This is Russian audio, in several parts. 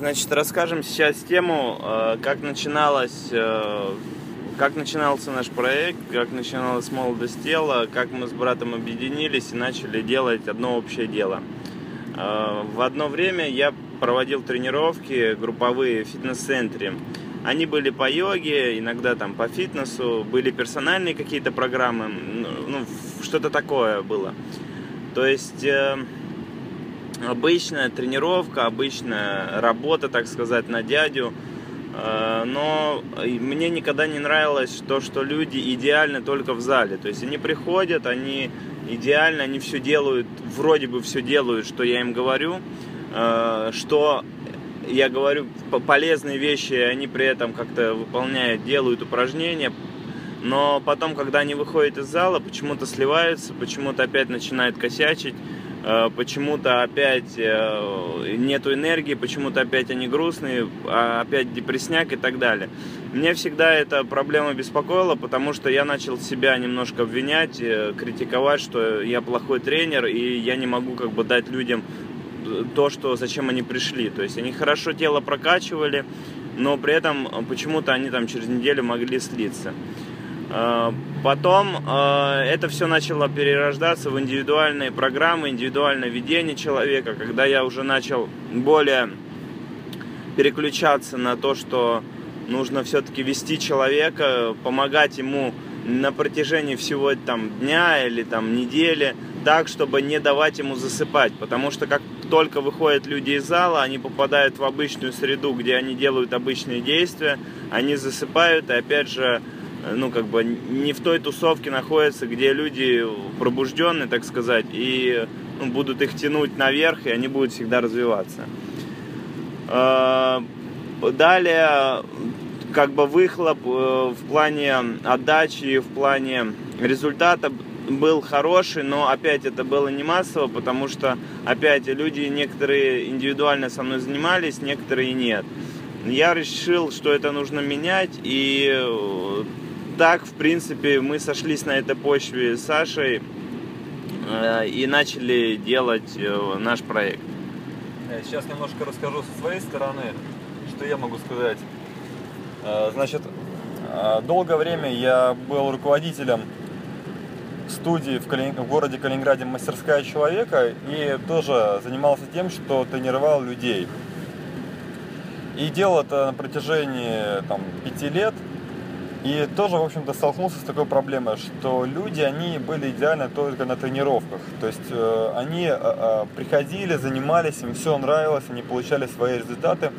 Значит, расскажем сейчас тему, э, как начиналось, э, как начинался наш проект, как начиналась молодость тела, как мы с братом объединились и начали делать одно общее дело. Э, в одно время я проводил тренировки групповые в фитнес-центре. Они были по йоге, иногда там по фитнесу, были персональные какие-то программы, ну, ну что-то такое было. То есть обычная тренировка, обычная работа, так сказать, на дядю. Э, но мне никогда не нравилось то, что люди идеальны только в зале. То есть они приходят, они идеально, они все делают, вроде бы все делают, что я им говорю, э, что я говорю полезные вещи, они при этом как-то выполняют, делают упражнения, но потом, когда они выходят из зала, почему-то сливаются, почему-то опять начинают косячить, почему-то опять э, нету энергии, почему-то опять они грустные, а опять депресняк и так далее. Мне всегда эта проблема беспокоила, потому что я начал себя немножко обвинять, э, критиковать, что я плохой тренер, и я не могу как бы дать людям то, что, зачем они пришли. То есть они хорошо тело прокачивали, но при этом почему-то они там через неделю могли слиться. Э, потом э, это все начало перерождаться в индивидуальные программы, индивидуальное ведение человека, когда я уже начал более переключаться на то, что нужно все-таки вести человека, помогать ему на протяжении всего там дня или там недели, так, чтобы не давать ему засыпать. Потому что как только выходят люди из зала, они попадают в обычную среду, где они делают обычные действия, они засыпают, и опять же ну, как бы не в той тусовке находятся, где люди пробужденные, так сказать, и ну, будут их тянуть наверх, и они будут всегда развиваться. А, далее, как бы выхлоп э, в плане отдачи, в плане результата был хороший, но опять это было не массово, потому что опять люди некоторые индивидуально со мной занимались, некоторые нет. Я решил, что это нужно менять, и так, в принципе, мы сошлись на этой почве с Сашей э, и начали делать э, наш проект. Сейчас немножко расскажу со своей стороны, что я могу сказать. Э, значит, долгое время я был руководителем студии в, Калин... в городе Калининграде «Мастерская человека» и тоже занимался тем, что тренировал людей. И делал это на протяжении там, пяти лет – и тоже, в общем-то, столкнулся с такой проблемой, что люди, они были идеально только на тренировках. То есть э, они э, э, приходили, занимались, им все нравилось, они получали свои результаты.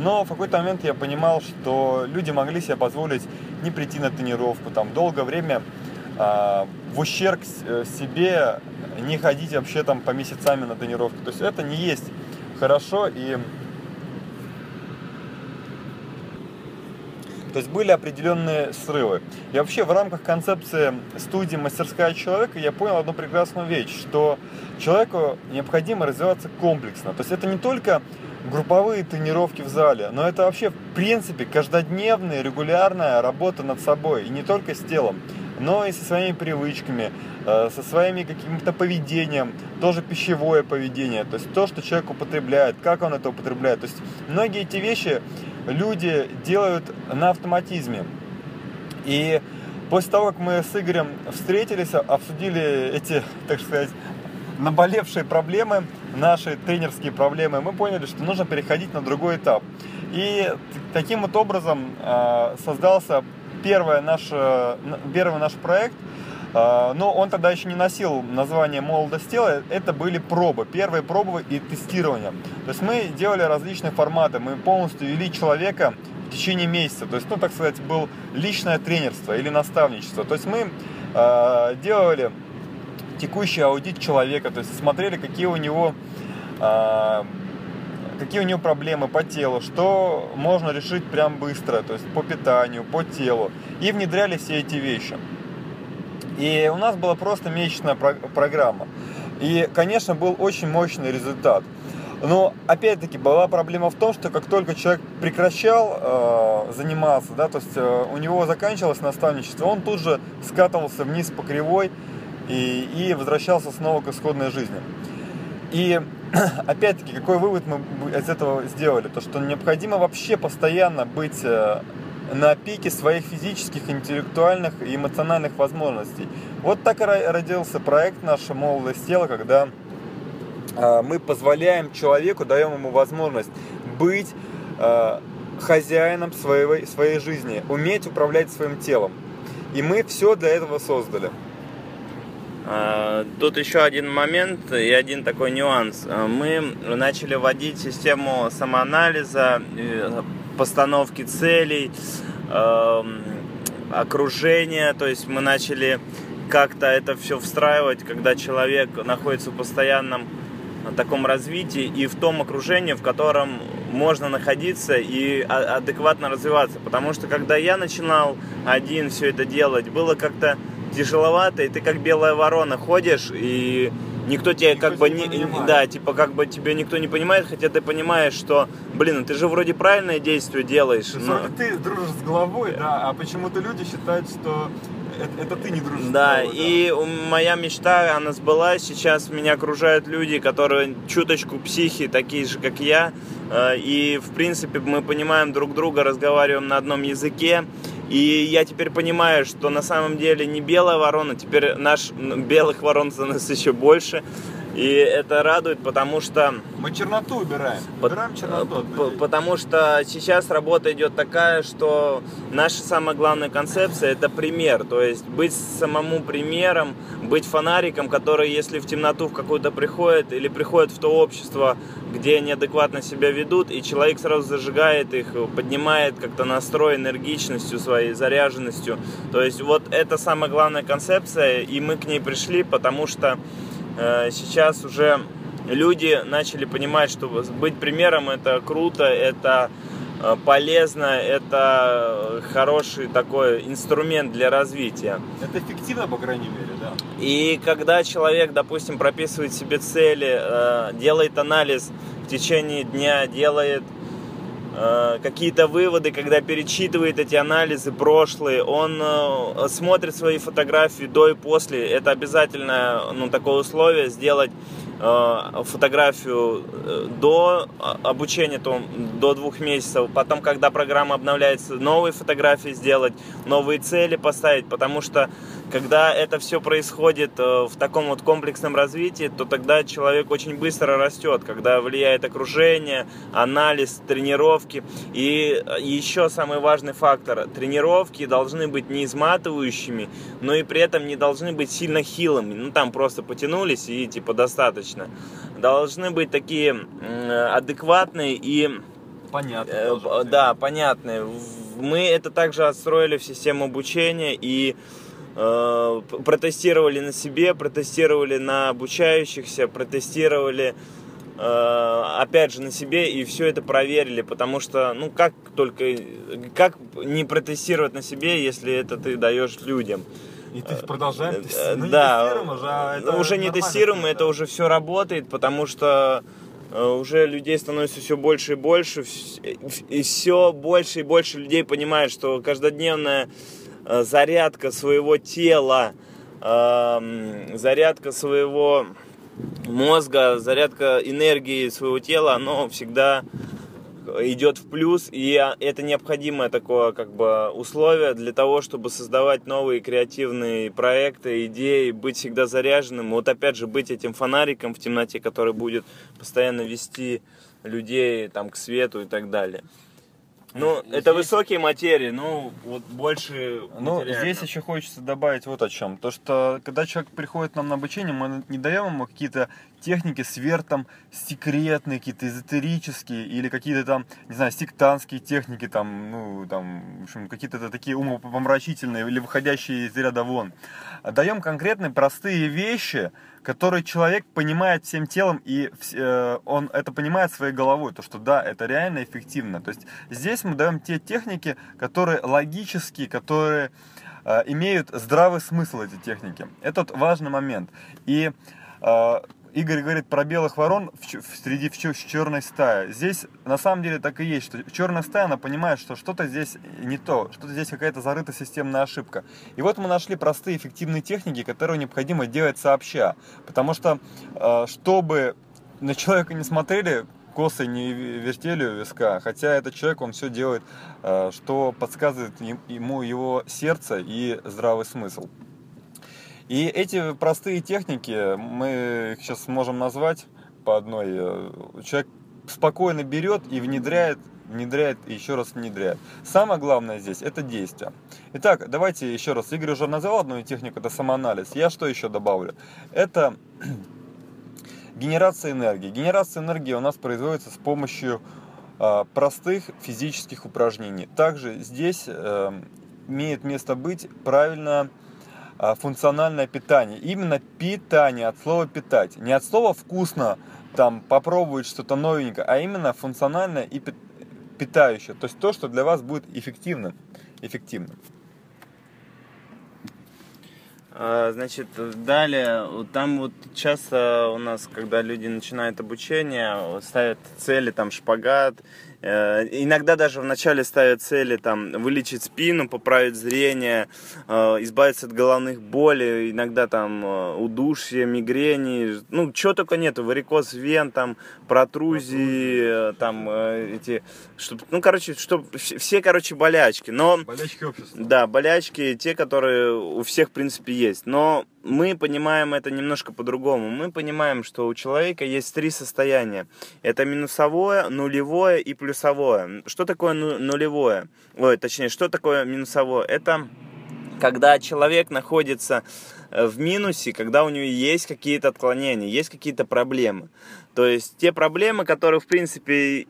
Но в какой-то момент я понимал, что люди могли себе позволить не прийти на тренировку, там долгое время э, в ущерб э, себе не ходить вообще там по месяцами на тренировку. То есть это не есть хорошо и То есть были определенные срывы. И вообще в рамках концепции студии «Мастерская человека» я понял одну прекрасную вещь, что человеку необходимо развиваться комплексно. То есть это не только групповые тренировки в зале, но это вообще в принципе каждодневная, регулярная работа над собой. И не только с телом, но и со своими привычками, э, со своими каким-то поведением, тоже пищевое поведение, то есть то, что человек употребляет, как он это употребляет. То есть многие эти вещи люди делают на автоматизме. И после того, как мы с Игорем встретились, обсудили эти, так сказать, наболевшие проблемы, наши тренерские проблемы, мы поняли, что нужно переходить на другой этап. И таким вот образом а, создался первый наш, первый наш проект – но он тогда еще не носил название «Молодость тела», это были пробы, первые пробы и тестирования. То есть мы делали различные форматы, мы полностью вели человека в течение месяца. То есть, ну, так сказать, был личное тренерство или наставничество. То есть мы э, делали текущий аудит человека, то есть смотрели, какие у него э, какие у него проблемы по телу, что можно решить прям быстро, то есть по питанию, по телу. И внедряли все эти вещи. И у нас была просто месячная программа. И, конечно, был очень мощный результат. Но, опять-таки, была проблема в том, что как только человек прекращал э, заниматься, да, то есть э, у него заканчивалось наставничество, он тут же скатывался вниз по кривой и, и возвращался снова к исходной жизни. И опять-таки, какой вывод мы из этого сделали? То, что необходимо вообще постоянно быть э, на пике своих физических, интеллектуальных и эмоциональных возможностей. Вот так и родился проект «Наша молодость тела», когда э, мы позволяем человеку, даем ему возможность быть э, хозяином своей, своей жизни, уметь управлять своим телом. И мы все для этого создали. А, тут еще один момент и один такой нюанс. А, мы начали вводить систему самоанализа, э, постановки целей, окружения, то есть мы начали как-то это все встраивать, когда человек находится в постоянном таком развитии и в том окружении, в котором можно находиться и адекватно развиваться. Потому что когда я начинал один все это делать, было как-то тяжеловато, и ты как белая ворона ходишь, и никто тебе никто как бы не, не да, типа как бы тебе никто не понимает, хотя ты понимаешь, что, блин, ну ты же вроде правильное действие делаешь. Но... Ты дружишь с головой, да, а почему-то люди считают, что это, это ты не дружишь. Да, головой, и да. моя мечта, она сбылась. Сейчас меня окружают люди, которые чуточку психи, такие же, как я. Э, и, в принципе, мы понимаем друг друга, разговариваем на одном языке. И я теперь понимаю, что на самом деле не белая ворона, теперь наш белых ворон становится еще больше. И это радует, потому что... Мы черноту убираем. Убираем черноту. Потому что сейчас работа идет такая, что наша самая главная концепция это пример. То есть быть самому примером, быть фонариком, который, если в темноту в какую-то приходит, или приходит в то общество, где они адекватно себя ведут, и человек сразу зажигает их, поднимает как-то настрой энергичностью своей, заряженностью. То есть вот это самая главная концепция, и мы к ней пришли, потому что сейчас уже люди начали понимать, что быть примером это круто, это э, полезно, это хороший такой инструмент для развития. Это эффективно, по крайней мере, да. И когда человек, допустим, прописывает себе цели, э, делает анализ в течение дня, делает какие-то выводы, когда перечитывает эти анализы прошлые, он смотрит свои фотографии до и после. Это обязательно ну, такое условие сделать Э, фотографию э, до обучения, то до двух месяцев. Потом, когда программа обновляется, новые фотографии сделать, новые цели поставить, потому что когда это все происходит э, в таком вот комплексном развитии, то тогда человек очень быстро растет, когда влияет окружение, анализ, тренировки. И еще самый важный фактор, тренировки должны быть не изматывающими, но и при этом не должны быть сильно хилыми. Ну там просто потянулись и типа достаточно. Должны быть такие адекватные и понятные. Э, да, понятные. Мы это также отстроили в систему обучения и э, протестировали на себе, протестировали на обучающихся, протестировали э, опять же на себе и все это проверили, потому что ну как только как не протестировать на себе, если это ты даешь людям. И ты продолжаем тестировать. Ну, да, не тестируем уже, а это уже не тестируем, это уже все работает, потому что э, уже людей становится все больше и больше, и все больше и больше людей понимают, что каждодневная э, зарядка своего тела, эм, зарядка своего мозга, зарядка энергии своего тела, оно всегда идет в плюс, и это необходимое такое как бы условие для того, чтобы создавать новые креативные проекты, идеи, быть всегда заряженным. Вот опять же быть этим фонариком в темноте, который будет постоянно вести людей там к свету и так далее. Ну, здесь... это высокие материи, ну, вот больше Ну, здесь еще хочется добавить вот о чем. То, что когда человек приходит нам на обучение, мы не даем ему какие-то техники сверх там секретные, какие-то эзотерические или какие-то там, не знаю, сектантские техники, там, ну, там, в общем, какие-то такие умопомрачительные или выходящие из ряда вон. Даем конкретные простые вещи, которые человек понимает всем телом, и э, он это понимает своей головой, то что да, это реально эффективно. То есть здесь мы даем те техники, которые логические, которые э, имеют здравый смысл эти техники. Это вот важный момент. И э, Игорь говорит про белых ворон в, в, среди в, в черной стае. Здесь на самом деле так и есть, что черная стая, она понимает, что что-то здесь не то, что-то здесь какая-то зарыта системная ошибка. И вот мы нашли простые эффективные техники, которые необходимо делать сообща. Потому что, э, чтобы на человека не смотрели, косы не вертели у виска, хотя этот человек, он все делает, э, что подсказывает ему его сердце и здравый смысл. И эти простые техники, мы их сейчас можем назвать по одной. Э, человек спокойно берет и внедряет внедряет и еще раз внедряет. Самое главное здесь это действие. Итак, давайте еще раз. Игорь уже назвал одну технику, это самоанализ. Я что еще добавлю? Это генерация энергии. Генерация энергии у нас производится с помощью э, простых физических упражнений. Также здесь э, имеет место быть правильно функциональное питание. Именно питание от слова питать. Не от слова вкусно, там попробовать что-то новенькое, а именно функциональное и питающее. То есть то, что для вас будет эффективным. эффективным. А, значит, далее, там вот часто у нас, когда люди начинают обучение, ставят цели, там, шпагат, иногда даже вначале ставят цели там вылечить спину, поправить зрение, э, избавиться от головных болей, иногда там э, удушье, мигрени, ну чего только нету, варикоз вен, там протрузии, там эти, чтобы, ну короче, чтобы все, короче, болячки, но... Болячки общества. Да, болячки, те, которые у всех, в принципе, есть, но мы понимаем это немножко по-другому. Мы понимаем, что у человека есть три состояния. Это минусовое, нулевое и плюсовое. Что такое нулевое? Ой, точнее, что такое минусовое? Это когда человек находится э, в минусе, когда у него есть какие-то отклонения, есть какие-то проблемы. То есть те проблемы, которые, в принципе,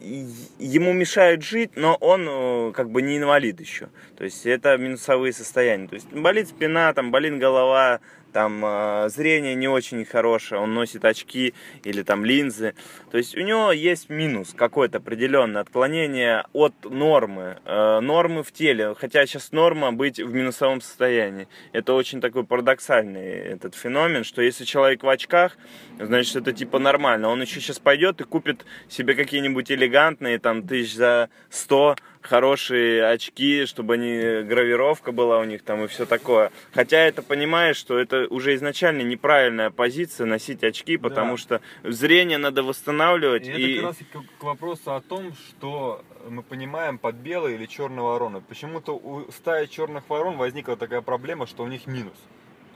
ему мешают жить, но он э, как бы не инвалид еще. То есть это минусовые состояния. То есть болит спина, там болит голова, там э, зрение не очень хорошее, он носит очки или там линзы. То есть у него есть минус какое-то определенное отклонение от нормы, э, нормы в теле. Хотя сейчас норма быть в минусовом состоянии. Это очень такой парадоксальный этот феномен, что если человек в очках, значит это типа нормально. Он еще сейчас пойдет и купит себе какие-нибудь элегантные там тысяч за 100 хорошие очки, чтобы они гравировка была у них там и все такое. Хотя это понимаешь, что это уже изначально неправильная позиция носить очки, потому да. что зрение надо восстанавливать. И, и... это как раз к, к вопросу о том, что мы понимаем под белой или черной вороной. Почему-то у стаи черных ворон возникла такая проблема, что у них минус.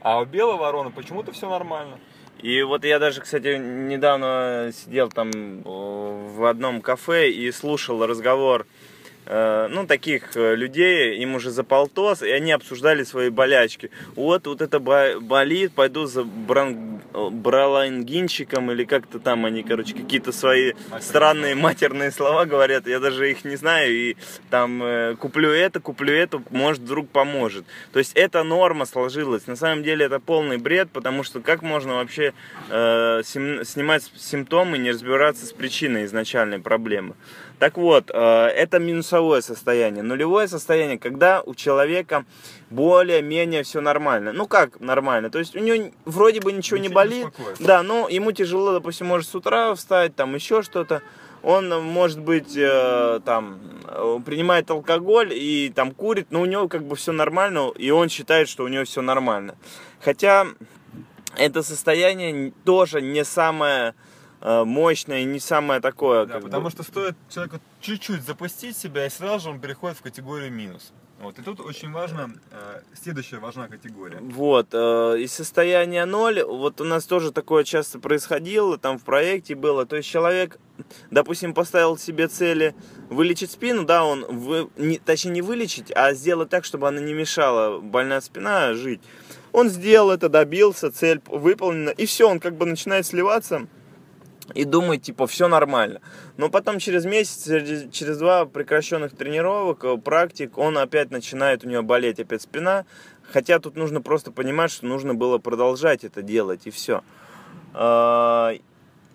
А у белой вороны почему-то все нормально. И вот я даже, кстати, недавно сидел там э, в одном кафе и слушал разговор ну, таких э, людей, им уже за полтос, и они обсуждали свои болячки. Вот, вот это болит, пойду за бран... бралангинчиком, или как-то там они, короче, какие-то свои матерные странные матерные слова говорят, я даже их не знаю, и там э, куплю это, куплю это, может, вдруг поможет. То есть, эта норма сложилась. На самом деле, это полный бред, потому что как можно вообще э, снимать симптомы, не разбираться с причиной изначальной проблемы. Так вот, э, это минусовое состояние. Нулевое состояние, когда у человека более-менее все нормально. Ну как нормально? То есть у него вроде бы ничего, ничего не болит. Не да, но ему тяжело, допустим, может с утра встать, там еще что-то. Он, может быть, э, там, принимает алкоголь и там курит, но у него как бы все нормально, и он считает, что у него все нормально. Хотя это состояние тоже не самое Э, мощное и не самое такое. Да, потому бы... что стоит человеку чуть-чуть запустить себя, и сразу же он переходит в категорию минус. Вот, и тут очень важно, э, следующая важная категория. Вот, э, из состояния ноль, вот у нас тоже такое часто происходило, там в проекте было, то есть человек, допустим, поставил себе цели вылечить спину, да, он, вы, не, точнее не вылечить, а сделать так, чтобы она не мешала, больная спина, жить. Он сделал это, добился, цель выполнена, и все, он как бы начинает сливаться и думает, типа, все нормально. Но потом через месяц, через два прекращенных тренировок, э, практик, он опять начинает, у него болеть опять спина. Хотя тут нужно просто понимать, что нужно было продолжать это делать, и все. А,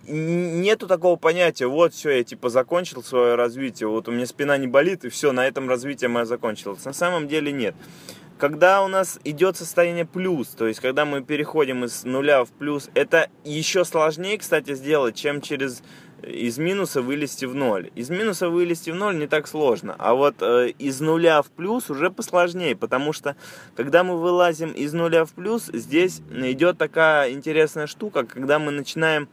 нету такого понятия, вот все, я типа закончил свое развитие, вот у меня спина не болит, и все, на этом развитие мое закончилось. На самом деле нет. Когда у нас идет состояние плюс, то есть когда мы переходим из нуля в плюс, это еще сложнее, кстати, сделать, чем через из минуса вылезти в ноль. Из минуса вылезти в ноль не так сложно, а вот э, из нуля в плюс уже посложнее, потому что когда мы вылазим из нуля в плюс, здесь идет такая интересная штука, когда мы начинаем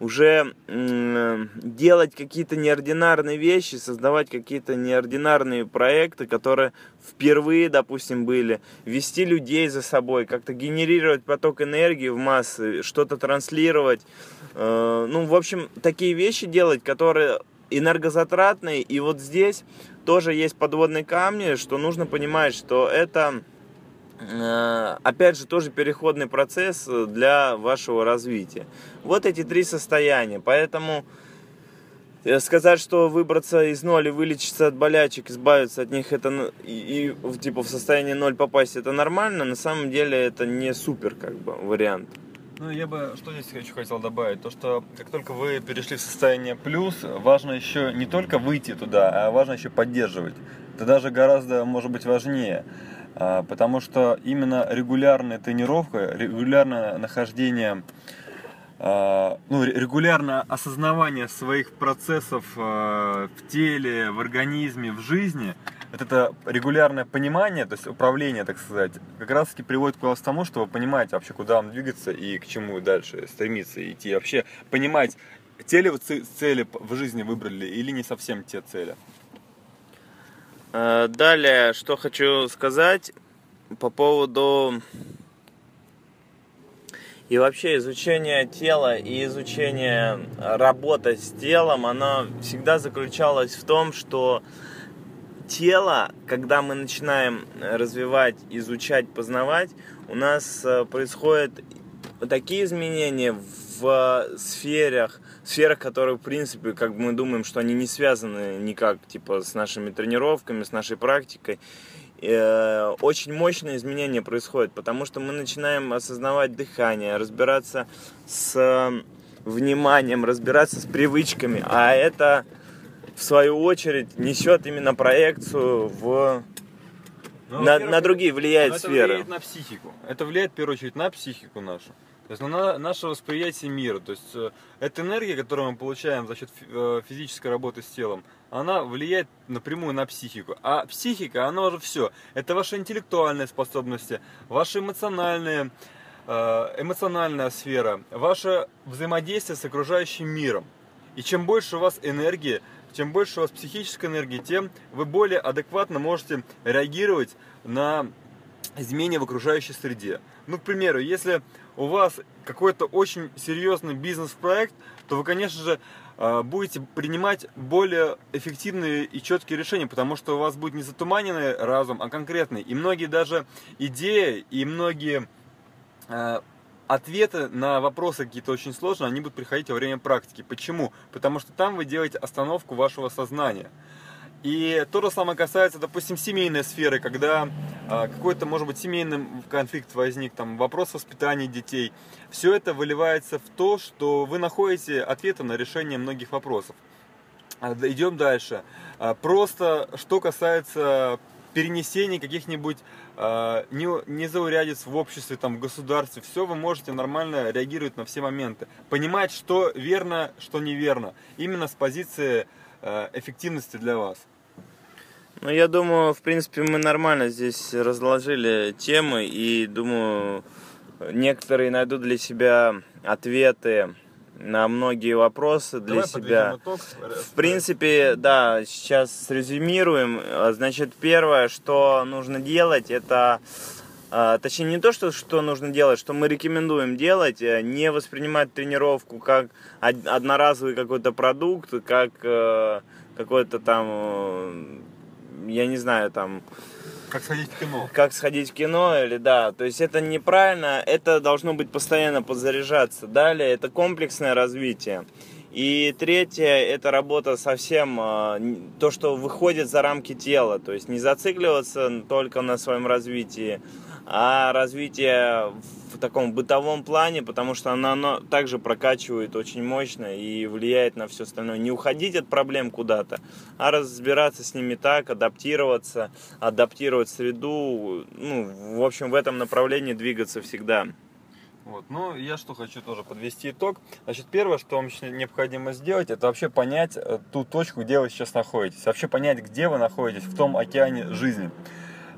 уже делать какие-то неординарные вещи, создавать какие-то неординарные проекты, которые впервые, допустим, были, вести людей за собой, как-то генерировать поток энергии в массы, что-то транслировать. Э, ну, в общем, такие вещи делать, которые энергозатратные. И вот здесь тоже есть подводные камни, что нужно понимать, что это опять же, тоже переходный процесс для вашего развития. Вот эти три состояния. Поэтому э, сказать, что выбраться из ноля, вылечиться от болячек, избавиться от них, это и, и типа в состояние ноль попасть, это нормально, на самом деле это не супер как бы вариант. Ну, я бы что здесь еще хотел добавить, то что как только вы перешли в состояние плюс, важно еще не только выйти туда, а важно еще поддерживать. Это даже гораздо, может быть, важнее. А, потому что именно регулярная тренировка, регулярное нахождение, а, ну, регулярное осознавание своих процессов а, в теле, в организме, в жизни, вот это регулярное понимание, то есть управление, так сказать, как раз таки приводит к тому, что вы понимаете вообще, куда вам двигаться и к чему дальше стремиться идти. Вообще понимать, те ли вы цели в жизни выбрали или не совсем те цели. Э, далее, что хочу сказать по поводу и вообще изучение тела и изучение работы с телом, оно всегда заключалось в том, что тело, когда мы начинаем развивать, изучать, познавать, у нас э, происходят такие изменения в сферах, сферах, которые, в принципе, как мы думаем, что они не связаны никак, типа, с нашими тренировками, с нашей практикой, э, очень мощные изменения происходят, потому что мы начинаем осознавать дыхание, разбираться с вниманием, разбираться с привычками, а это, в свою очередь, несет именно проекцию в ну, на, на другие влияет сферы. Это влияет на психику. Это влияет, в первую очередь, на психику нашу. То есть на наше восприятие мира. То есть э, эта энергия, которую мы получаем за счет э, физической работы с телом, она влияет напрямую на психику. А психика, она уже все. Это ваши интеллектуальные способности, ваши эмоциональные, э, эмоциональная сфера, ваше взаимодействие с окружающим миром. И чем больше у вас энергии, чем больше у вас психической энергии, тем вы более адекватно можете реагировать на изменения в окружающей среде. Ну, к примеру, если у вас какой-то очень серьезный бизнес-проект, то вы, конечно же, а, будете принимать более эффективные и четкие решения, потому что у вас будет не затуманенный разум, а конкретный. И многие даже идеи и многие а, ответы на вопросы какие-то очень сложные, они будут приходить во время практики. Почему? Потому что там вы делаете остановку вашего сознания. И то же самое касается, допустим, семейной сферы, когда а, какой-то, может быть, семейный конфликт возник, там, вопрос воспитания детей. Все это выливается в то, что вы находите ответы на решение многих вопросов. А, идем дальше. А, просто, что касается перенесения каких-нибудь незаурядиц в обществе, там, в государстве, все вы можете нормально реагировать на все моменты. Понимать, что верно, что неверно. Именно с позиции эффективности для вас? Ну, я думаю, в принципе, мы нормально здесь разложили темы, и думаю, некоторые найдут для себя ответы на многие вопросы для Давай себя. Итог. В принципе, да, сейчас срезюмируем. Значит, первое, что нужно делать, это а, точнее, не то, что, что нужно делать, что мы рекомендуем делать, э, не воспринимать тренировку как одноразовый какой-то продукт, как э, какой-то там, э, я не знаю, там... Как сходить в кино. Как сходить в кино, или да. То есть это неправильно, это должно быть постоянно подзаряжаться. Далее, это комплексное развитие. И третье, это работа совсем, то, что выходит за рамки тела. То есть не зацикливаться только на своем развитии, а развитие в таком бытовом плане, потому что она, она также прокачивает очень мощно и влияет на все остальное. Не уходить от проблем куда-то, а разбираться с ними так, адаптироваться, адаптировать среду, ну, в общем, в этом направлении двигаться всегда. Вот. Ну, я что хочу тоже подвести итог. Значит, первое, что вам необходимо сделать, это вообще понять э, ту точку, где вы сейчас находитесь. Вообще понять, где вы находитесь в том океане жизни.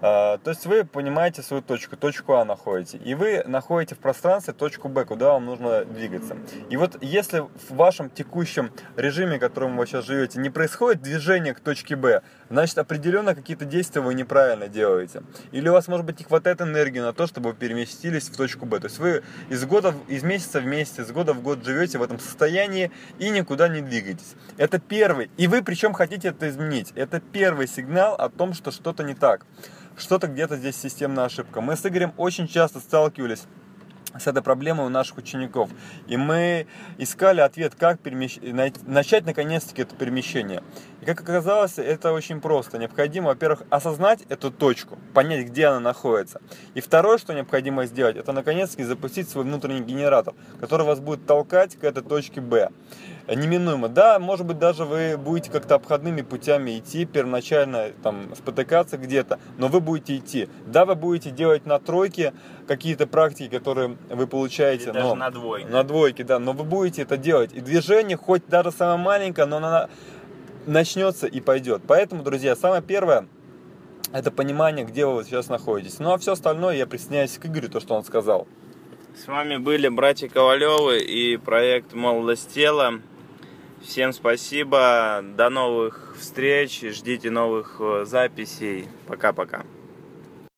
А, то есть вы понимаете свою точку, точку А находите, и вы находите в пространстве точку Б, куда вам нужно двигаться. И вот если в вашем текущем режиме, в котором вы сейчас живете, не происходит движение к точке Б, значит определенно какие-то действия вы неправильно делаете. Или у вас может быть не хватает энергии на то, чтобы вы переместились в точку Б. То есть вы из года, из месяца в месяц, из года в год живете в этом состоянии и никуда не двигаетесь. Это первый. И вы причем хотите это изменить. Это первый сигнал о том, что что-то не так что-то где-то здесь системная ошибка. Мы с Игорем очень часто сталкивались с этой проблемой у наших учеников. И мы искали ответ, как перемещ... начать наконец-таки это перемещение. И как оказалось, это очень просто. Необходимо, во-первых, осознать эту точку, понять, где она находится. И второе, что необходимо сделать, это наконец-таки запустить свой внутренний генератор, который вас будет толкать к этой точке Б. Неминуемо. Да, может быть, даже вы будете как-то обходными путями идти, первоначально там спотыкаться где-то, но вы будете идти. Да, вы будете делать на тройке какие-то практики, которые вы получаете. Или но, даже на двойке. На двойке, да. Но вы будете это делать. И движение, хоть даже самое маленькое, но оно начнется и пойдет. Поэтому, друзья, самое первое, это понимание, где вы сейчас находитесь. Ну а все остальное я присоединяюсь к Игорю, то, что он сказал. С вами были братья Ковалевы и проект «Молодость тела». Всем спасибо, до новых встреч, ждите новых э, записей. Пока-пока.